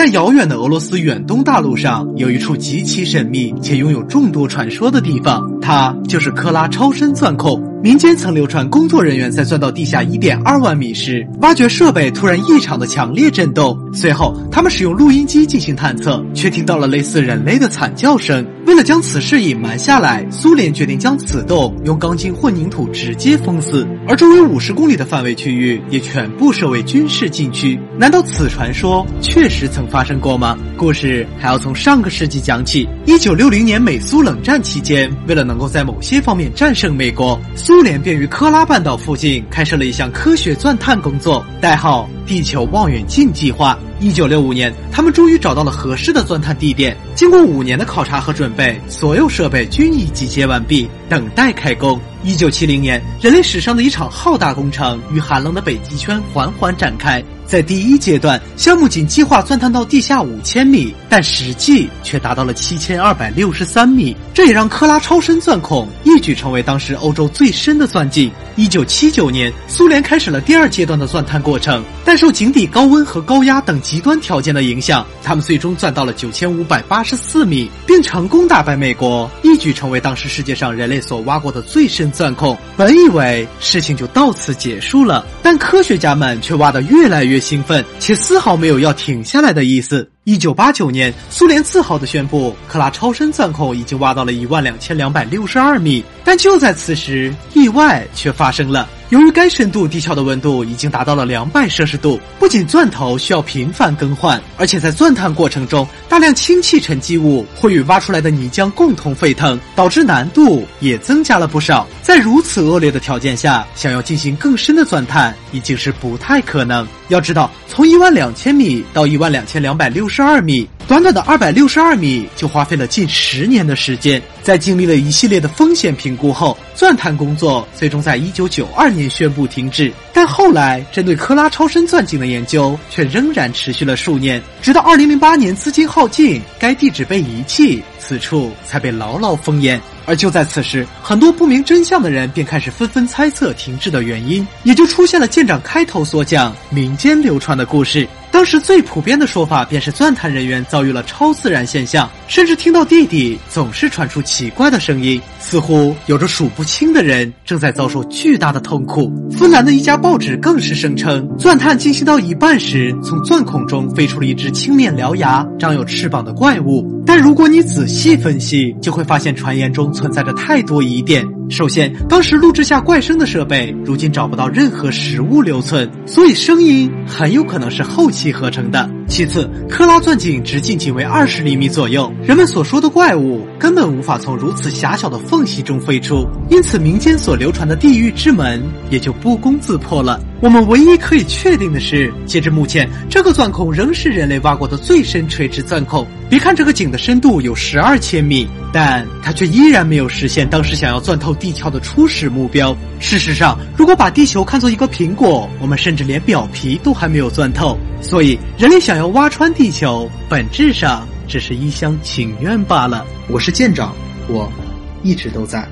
在遥远的俄罗斯远东大陆上，有一处极其神秘且拥有众多传说的地方，它就是克拉超深钻孔。民间曾流传，工作人员在钻到地下一点二万米时，挖掘设备突然异常的强烈震动。随后，他们使用录音机进行探测，却听到了类似人类的惨叫声。为了将此事隐瞒下来，苏联决定将此洞用钢筋混凝土直接封死，而周围五十公里的范围区域也全部设为军事禁区。难道此传说确实曾发生过吗？故事还要从上个世纪讲起。一九六零年美苏冷战期间，为了能够在某些方面战胜美国。苏联便于科拉半岛附近开设了一项科学钻探工作，代号“地球望远镜计划”。一九六五年，他们终于找到了合适的钻探地点。经过五年的考察和准备，所有设备均已集结完毕，等待开工。一九七零年，人类史上的一场浩大工程于寒冷的北极圈缓缓展开。在第一阶段，项目仅计划钻探到地下五千米，但实际却达到了七千二百六十三米。这也让科拉超深钻孔一举成为当时欧洲最深的钻井。一九七九年，苏联开始了第二阶段的钻探过程，但受井底高温和高压等极端条件的影响，他们最终钻到了九千五百八十四米，并成功打败美国，一举成为当时世界上人类所挖过的最深钻孔。本以为事情就到此结束了，但科学家们却挖得越来越。兴奋且丝毫没有要停下来的意思。一九八九年，苏联自豪地宣布，克拉超深钻孔已经挖到了一万两千两百六十二米。但就在此时，意外却发生了。由于该深度地壳的温度已经达到了两百摄氏度，不仅钻头需要频繁更换，而且在钻探过程中，大量氢气沉积物会与挖出来的泥浆共同沸腾，导致难度也增加了不少。在如此恶劣的条件下，想要进行更深的钻探已经是不太可能。要知道，从一万两千米到一万两千两百六十二米。短短的二百六十二米就花费了近十年的时间，在经历了一系列的风险评估后，钻探工作最终在一九九二年宣布停止。但后来针对科拉超深钻井的研究却仍然持续了数年，直到二零零八年资金耗尽，该地址被遗弃，此处才被牢牢封严。而就在此时，很多不明真相的人便开始纷纷猜测停滞的原因，也就出现了舰长开头所讲民间流传的故事。当时最普遍的说法便是钻探人员遭遇了超自然现象，甚至听到地底总是传出奇怪的声音，似乎有着数不清的人正在遭受巨大的痛苦。芬兰的一家报纸更是声称，钻探进行到一半时，从钻孔中飞出了一只青面獠牙、长有翅膀的怪物。但如果你仔细分析，就会发现传言中存在着太多疑点。首先，当时录制下怪声的设备，如今找不到任何实物留存，所以声音很有可能是后期合成的。其次，克拉钻井直径仅为二十厘米左右，人们所说的怪物根本无法从如此狭小的缝隙中飞出，因此民间所流传的地狱之门也就不攻自破了。我们唯一可以确定的是，截至目前，这个钻孔仍是人类挖过的最深垂直钻孔。别看这个井的深度有十二千米，但它却依然没有实现当时想要钻透地壳的初始目标。事实上，如果把地球看作一个苹果，我们甚至连表皮都还没有钻透。所以，人类想要挖穿地球，本质上只是一厢情愿罢了。我是舰长，我一直都在。